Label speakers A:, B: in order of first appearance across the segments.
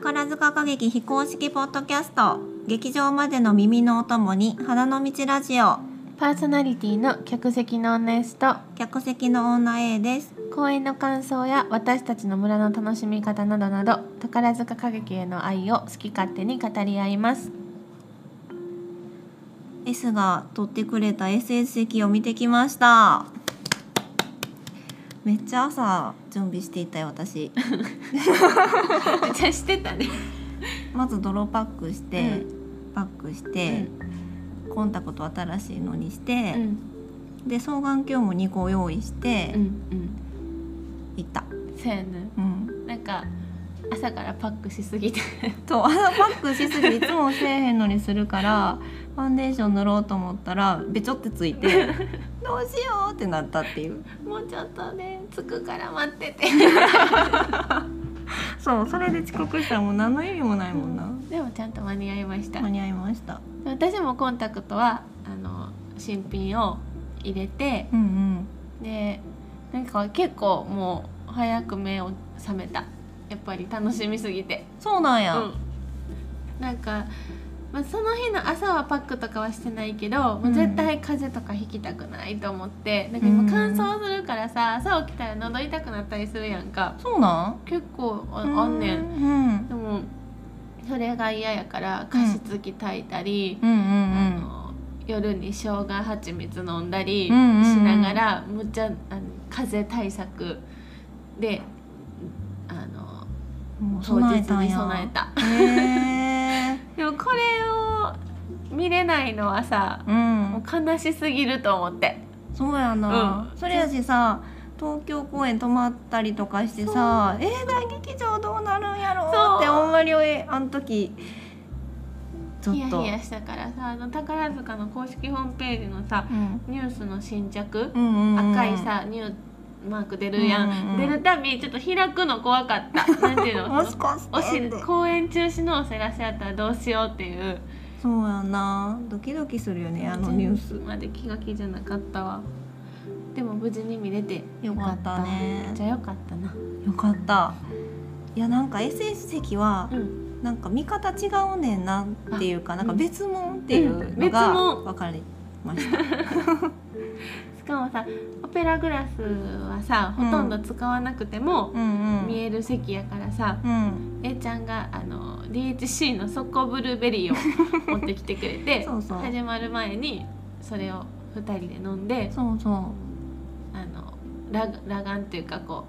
A: 宝塚歌劇非公式ポッドキャスト劇場までの耳のお供に花の道ラジオ。
B: パーソナリティの客席の女 S と
A: 客席の女 A です。
B: 公演の感想や私たちの村の楽しみ方などなど宝塚歌劇への愛を好き勝手に語り合います。
A: S が取ってくれた SS 席を見てきましためっちゃ朝準備していたよ私。
B: じゃしてたね。
A: まず泥パックして、
B: う
A: パックして、コンタクト新しいのにして
B: う、ん。
A: で双眼鏡も2個用意して
B: うんうん。
A: 行った、
B: そうやね。
A: うん、
B: なんか朝からパックしすぎて。
A: と朝パックしすぎていつもせえへんのにするからファンデーション塗ろうと思ったらべちょってついて どうしようってなったっていう。
B: もうちょっとねつくから待ってて。
A: そうそれで遅刻したらもう何の意味もないもんな。
B: でもちゃんと間に合いました。
A: 間に合いました。
B: 私もコンタクトはあの新品を入れて
A: うんうん。
B: でなんか結構もう早く目を覚めた。やっぱり楽しみすぎて。
A: そうなんや、
B: うん。なんか、まあ、その日の朝はパックとかはしてないけど、もう絶対風邪とかひきたくないと思ってなんか今
A: うん。
B: 乾燥するからさ朝起きたら喉痛くなったりするやんか。
A: そうなん？
B: 結構ああんねん。
A: うん。
B: でもそれが嫌やから加湿器炊いたり、
A: うん。うんう
B: あ
A: ん。
B: の夜に生姜蜂蜜飲んだりし
A: うんうんうん。
B: ながら、むっちゃあの風邪対策であの当日に
A: 備えたんや。
B: 備えた。
A: へえ
B: でもこれを見れないのはさ
A: う
B: もうん。悲しすぎると思って。
A: そうやな、
B: うん。
A: それやしさ東京公演泊まったりとかしてさえー、大劇場どうなるんやろ
B: そう
A: うってほんまにえあの時ちょっと。
B: ヒヤヒヤしたからさあの宝塚の公式ホームページのさ
A: うん。
B: ニュースの新着、
A: うんうんうん。
B: 赤いさニューマーク出るやん、
A: うんうんうん。
B: 出るたびちょっと開くの怖かったなんていうのおし公演中止のお知らせやったらどうしようっていう
A: そうやなドキドキするよねあのニュース
B: まで気が気じゃなかったわでも無事に見れて
A: よかったね
B: めっちゃよかったな
A: よかったいやなんか SS 席は
B: うん
A: なんか見方違うねんなっていうかなんか別物っていう
B: うん
A: の
B: 別
A: が
B: 物
A: 分かりました、
B: しかもさオペラグラスはさほとんど使わなくても
A: うんうん。
B: 見える席やからさ、
A: うん、
B: A ちゃんがあの DHC のソコブルーベリーを 持ってきてくれて
A: そうそう。
B: 始まる前にそれを2人で飲んで
A: そうそう。
B: あのラ裸眼っていうかこ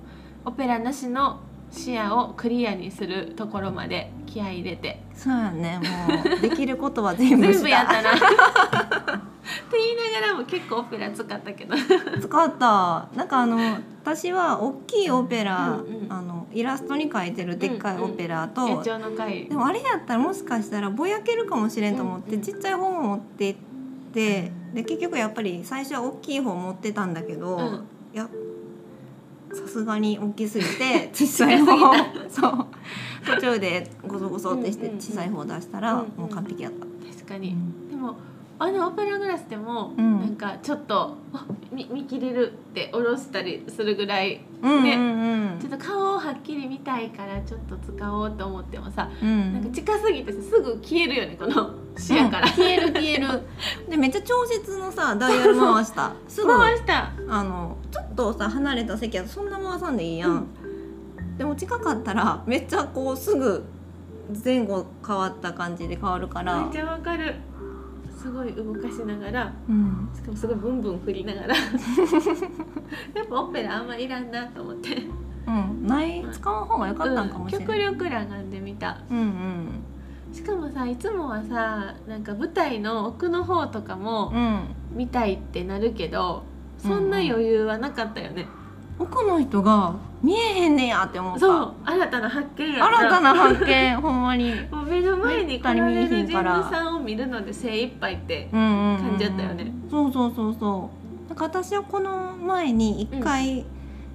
B: うオペラなしの視野をクリアにするところまで気合い入れて。
A: そうやねもう。できることは全部
B: やったなって言いながらも結構オペラ使ったけど。
A: 使った。なんかあの私は大きいオペラ、
B: うんうん
A: あのイラストに描いてるでっかいオペラと、
B: 野鳥の会
A: でもあれやったらもしかしたらぼやけるかもしれんと思って、
B: うんうん。
A: ちっちゃい方も持って行ってで結局やっぱり最初は大きい方持ってたんだけど、
B: うん。
A: いやさすがに大きすぎて 小さい方そう。途中でゴソゴソってして
B: うんうんうん
A: 小さい方出したら、
B: うんうん
A: もう完璧やった。
B: 確かに、でもあのオペラグラスでも、
A: うん。
B: なんかちょっとあ見見切れるって下ろしたりするぐらい
A: うん
B: ね
A: うんうん。
B: ちょっと顔をはっきり見たいからちょっと使おうと思ってもさ、
A: うん。
B: なんか近すぎてさすぐ消えるよねこの視野から、
A: うん消える消える。でめっちゃ調節のさダイヤル回した。す ぐ
B: 回した。
A: あのちょっとさ離れた席やとそんな回さんでいいやん、でも近かったらめっちゃこうすぐ前後変わった感じで変わるから。
B: めっちゃわかるすごい動かしながら
A: うん。
B: しかもすごいブンブン振りながら やっぱオペラあんまいらんなと思って。
A: うん。ない使わん方が良かったんかもしれ
B: うん。
A: ない、
B: 極力裸眼で見た。
A: うん、うん。
B: しかもさいつもはさなんか舞台の奥の方とかも
A: うん。
B: 見たいってなるけどそんな余裕はなかったよね、
A: 奥の人が見えへんねやって思った。
B: そう新たな発見や
A: 新たな発見 ほんまに。
B: もう目の前に来られる人
A: から。
B: 物さんを見るので精一杯って
A: うんうんうん。
B: 感じやったよね。
A: そうそうそうそう。なんか私はこの前に一回、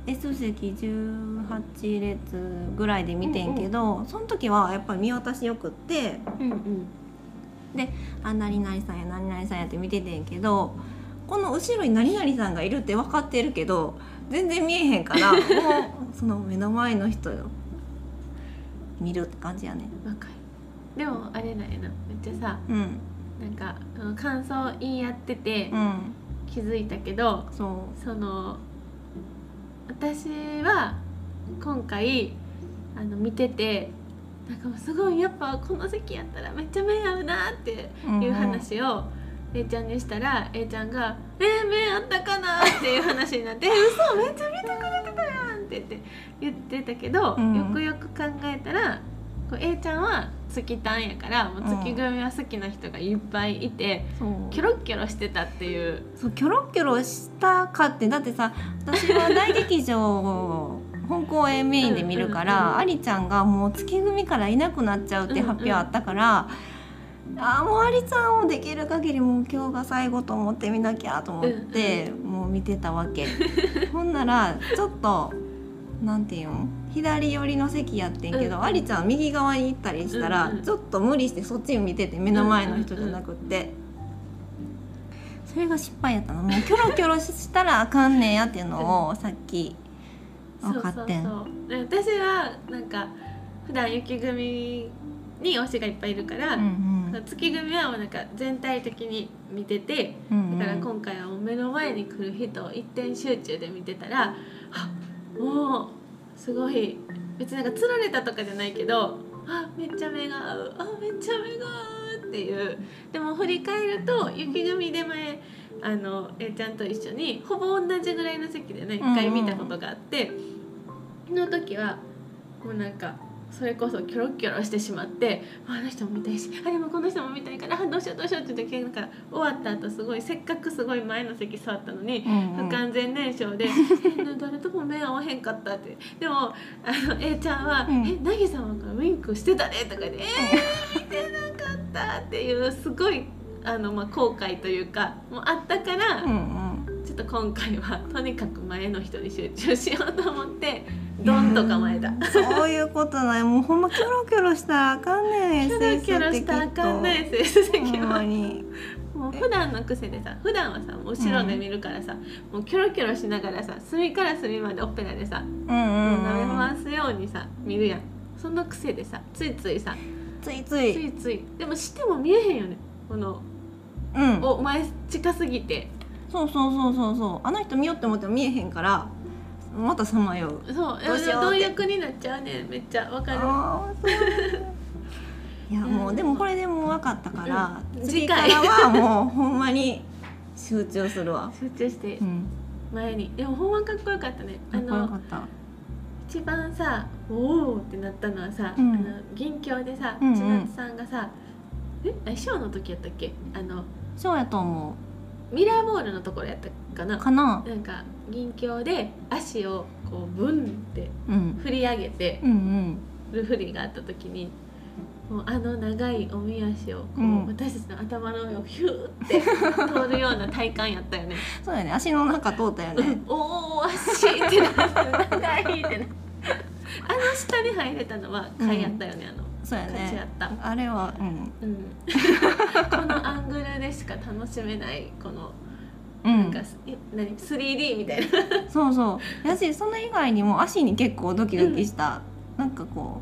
A: S 席18列ぐらいで見てんけど、その時はやっぱり見渡しよくって。
B: うんうん。
A: あ何々さんや何々さんやって見ててんけどこの後ろに何々さんがいるって分かってるけど全然見えへんからもうその目の前の人見るって感じやね。
B: わかる。でもあれなんやな。めっちゃさ
A: うん。
B: なんか感想言い合ってて
A: うん。
B: 気づいたけど、
A: そ
B: その私は今回あの見ててなんかもうすごいやっぱこの席やったらめっちゃ目合うなって
A: ううん
B: いう話を A ちゃんにしたら A ちゃんが「えー、目あったかな?」っていう話になって「え 嘘めっちゃ見てくれてたやん」って言って言ってたけど、
A: うん
B: よくよく考えたらこう A ちゃんは月単やからもう月組は好きな人がいっぱいいて、
A: そう
B: キョロッキョロしてたっていう。
A: そうキョロキョロしたかってだってさ私は大劇場を本公演メインで見るから、
B: うんうんうん
A: アリちゃんがもう月組からいなくなっちゃうって発表あったから、あーもうアリちゃんをできる限りもう今日が最後と思って見なきゃと思って、もう見てたわけ。ほんならちょっとなんていうん？左寄りの席やってんけど、
B: うん。うん
A: アリちゃん右側に行ったりしたら、
B: うんうん
A: ちょっと無理してそっち見てて目の前の人じゃなくって。それが失敗やったのもうキョロキョロしたらあかんねんやっていうのをさっき分かってん。
B: そう私はなんか普段雪組に推しがいっぱいいるから、
A: うん
B: 月組はもうなんか全体的に見てて
A: うん
B: だから今回はもう目の前に来る人を一点集中で見てたらあもうすごい別になんかつられたとかじゃないけどあめっちゃ目が合うあめっちゃ目が合うっていう。でも振り返ると雪組で前あの A ちゃんと一緒にほぼ同じぐらいの席でね一回見たことがあって、その時はもうなんかそれこそキョロキョロしてしまってあの人も見たいしあでもこの人も見たいからあどうしようどうしようって言ってなんか終わった後すごいせっかくすごい前の席座ったのに
A: うんうん。
B: 不完全燃焼で「えな誰とも目合わへんかった」って。でもあの A ちゃんは「
A: うん。
B: えなぎさんはウィンクしてたね」とかで「えー、見てなかった」っていうすごいあの、まあ、後悔というかもうあったから、
A: うんうん
B: ちょっと今回はとにかく前の人に集中しようと思ってドンと構えた。
A: そういうことない。もうほんまキョロキョロしたらあかんねん
B: キョロキョロしたらあかんね
A: んま
B: は
A: に。
B: もう普段の癖でさ普段はさ後ろで見るからさ、もうキョロキョロしながらさ隅から隅までオペラでさ、
A: うんうん
B: 舐め
A: うん。
B: 回すようにさ見るやん。その癖でさついついさ
A: ついつ
B: つ
A: い
B: いつい。でもしても見えへんよね。この
A: うん。
B: お前近すぎて
A: そうそうそうそうそう。あの人見ようって思っても見えへんからまたさまよう。
B: そう
A: どうしようって。
B: 貪欲になっちゃうね。めっちゃわかる。
A: あーそう。いやもうでもこれでもう分かったから、
B: うん。
A: 次からはもうほんまに集中するわ。
B: 集中して。
A: うん、
B: 前に。でもほんまかっこよかったね。あ
A: かっこよ
B: の
A: かった。
B: 一番さおおってなったのはさ、
A: うん。
B: あの銀鏡でさ
A: うんうん。
B: 千夏さんがさ、えあショーの時やったっけ？あの
A: そうやと思
B: ミラーボールのところやったかな？
A: う。かな。
B: なんか銀鏡で足をこうブンって
A: うん。
B: 振り上げて
A: うんうん。
B: る振りがあった時にもうあの長いおみ足をこう、
A: うん
B: 私たちの頭の上をヒューって通るような体感やったよね。
A: そうやね。足の中通ったよね。
B: おお足ってなって長いってなあの下に入れたのは貝やったよね、あの
A: そうや
B: 価値
A: ね。
B: あった。
A: あれは、うん。
B: うん、このアングルでしか楽しめないこの
A: うん
B: なんか、、え何？3D みたいな
A: そうそう。やし、その以外にも足に結構ドキドキした。なんかこ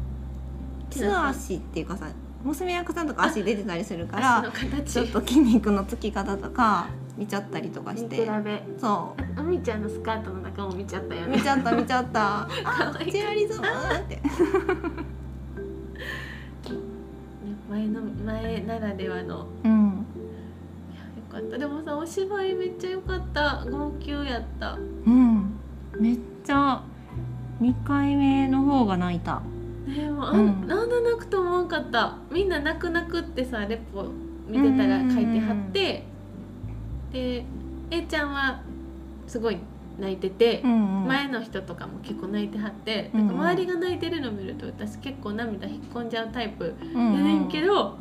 A: う。素足っていうかさ、娘役さんとか足出てたりするから
B: 足の。形
A: ちょっと筋肉のつき方とか見ちゃったりとかし
B: 見比
A: て
B: べ
A: そ
B: あみちゃんのスカートの中も見ちゃったよね
A: う見ちゃった見ちゃった あ
B: 可愛い
A: チェアリって
B: 前の前ならではの。
A: うん。
B: いやよかった。でもさお芝居めっちゃ良かった。号泣やった。
A: うん。めっちゃ2回目の方が泣いた。
B: でもあ、
A: うん。
B: ん、な泣くと思わんかった。みんな泣く泣くってさレポ見てたら書いてはって。で A ちゃんはすごい泣いてて、
A: うんうん。
B: 前の人とかも結構泣いてはって、
A: うんうん。
B: なんか周りが泣いてるの見ると私結構涙引っ込んじゃうタイプ
A: うんうん
B: やねん。けど、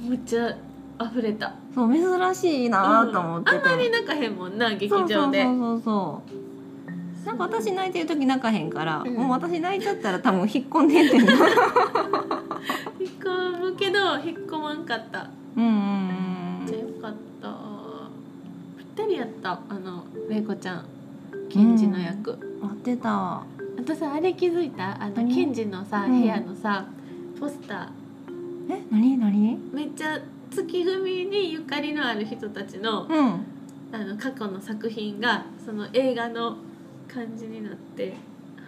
B: むっちゃ溢れた。
A: そう珍しいなと思ってて、
B: あんまり泣かへんもんな劇
A: そうそう
B: 場で
A: そうそうそう。なんか私泣いてる時泣かへんから、
B: うん。
A: もう私泣いちゃったら多分引っ込んでんねんな。
B: 引っ込むけど引っ込まんかった。
A: うんうん
B: めっちゃよかった。ぴったりやったあの玲子ちゃん検事の役、
A: うん。待ってた。
B: あとさあれ気づいた？あの
A: 何？
B: 検事のさ
A: うん。
B: 部屋のさ、ポスタ
A: え？何？何？
B: ーめっちゃ月組にゆかりのある人たちの
A: うん。
B: あの過去の作品がその映画の感じになって。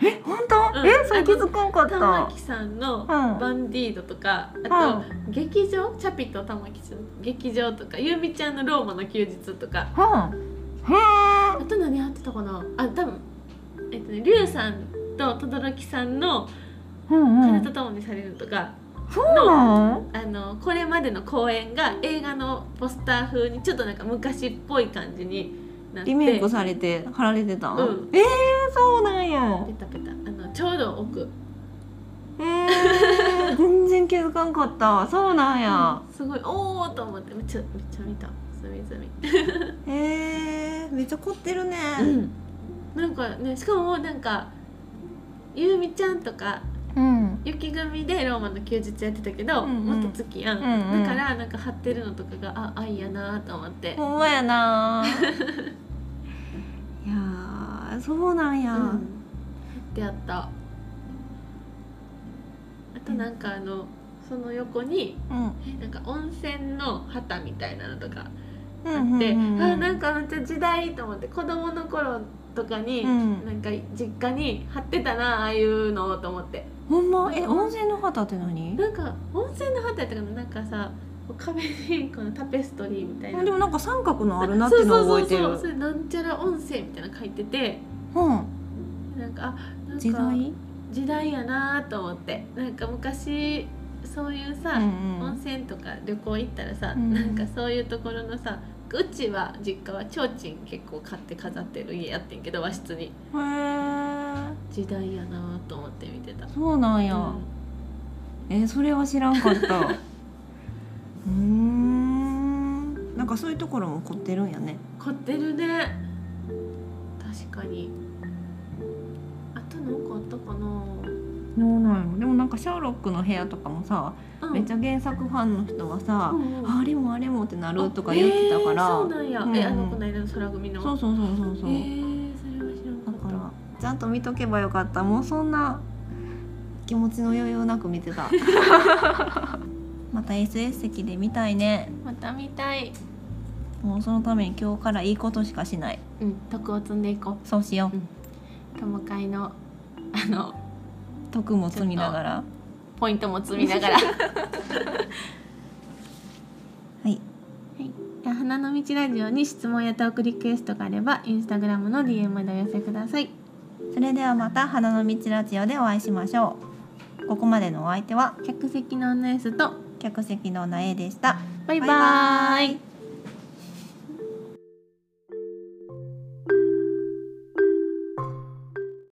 A: え？本当、
B: うん。
A: え？それ気づかんかった。
B: 玉木さんの
A: うん。
B: バンディードとか、あと、劇場？チャピと玉木さん。の劇場とか。ゆうみちゃんのローマの休日とか。
A: うん。へ
B: あ。と何やってたかな？あ多分えっとねリュウさんと轟さんの
A: えうん。う「
B: 風
A: ん
B: と共にされる」とか、
A: そうなん
B: あのこれまでの公演が映画のポスター風にちょっとなんか昔っぽい感じになって。
A: リメイクされて貼られてたん、
B: うん。
A: えー、そうなんや。
B: ペタペタ。あのちょうど奥。
A: えー、全然気づかんかったそうなんや、
B: すごいおおと思って。めっちゃめっちゃ見た隅々
A: えー、めっちゃ凝ってるね、
B: うん。なんかねしかもなんかゆうみちゃんとか
A: うん。
B: 雪組でローマの休日やってたけど、
A: うんうん。
B: もっと月やん、
A: うんうん。
B: だからなんか貼ってるのとかがあ愛やなと思って、
A: ほんまやな。いやーそうなんや、
B: うん、貼ってあった。あとなんかあのその横に
A: うん。
B: なんか温泉の旗みたいなのとか
A: うん
B: あって、
A: うんうん。
B: あなんかめっちゃ時代と思って子供の頃とかに、
A: うん。
B: なんか実家に貼ってたなああいうのと思って。
A: ほんま？え温泉の旗って何？
B: なんか温泉の旗やったかななんかさ壁にこのタペストリーみたいな。
A: でもなんか三角のあるなっていうの覚えてる
B: そうそうそう。そうなんちゃら温泉みたいなの書いてて。
A: うん。
B: なんかあなんか
A: 時代？
B: 時代やなと思って。なんか昔そういうさ、
A: うんうん。
B: 温泉とか旅行行ったらさ、
A: うん。
B: なんかそういうところのさうちは実家は提灯結構買って飾ってる家やってんけど和室に。
A: へえ
B: 時代やなと思って見てた。
A: そうなんや、
B: うん。
A: えそれは知らんかった。うーん。なんかそういうところも凝ってるんやね。
B: 凝ってるね。確かに。あと何かあったかな、
A: そうなんやでもなんかシャーロックの部屋とかもさ、
B: うん、
A: めっちゃ原作ファンの人はさ、
B: うんうん。
A: ああれもあれもってなるとか言ってたから、
B: あえーそうなんや、
A: うん
B: えあのこの間の空組の。
A: そうそうそうそうそう、
B: えー、それは知らんかった。
A: だからちゃんと見とけばよかった。もうそんな気持ちの余裕なく見てた。また SS 席で見たいね。
B: また見たい。
A: もうそのために今日からいいことしかしない。
B: うん徳を積んでいこ
A: そうしよう、
B: う友会のあの
A: 徳も積みながら？
B: ポイントも積みながら。
A: はい。
B: 花の道ラジオに質問やトークリクエストがあればインスタグラムの DM までお寄せください。
A: それではまた花の道ラジオでお会いしましょう。ここまでのお相手は
B: 客席のアナウンスと
A: 客席のなえでした。
B: バイバ
A: バイバ
B: ーイ
A: イ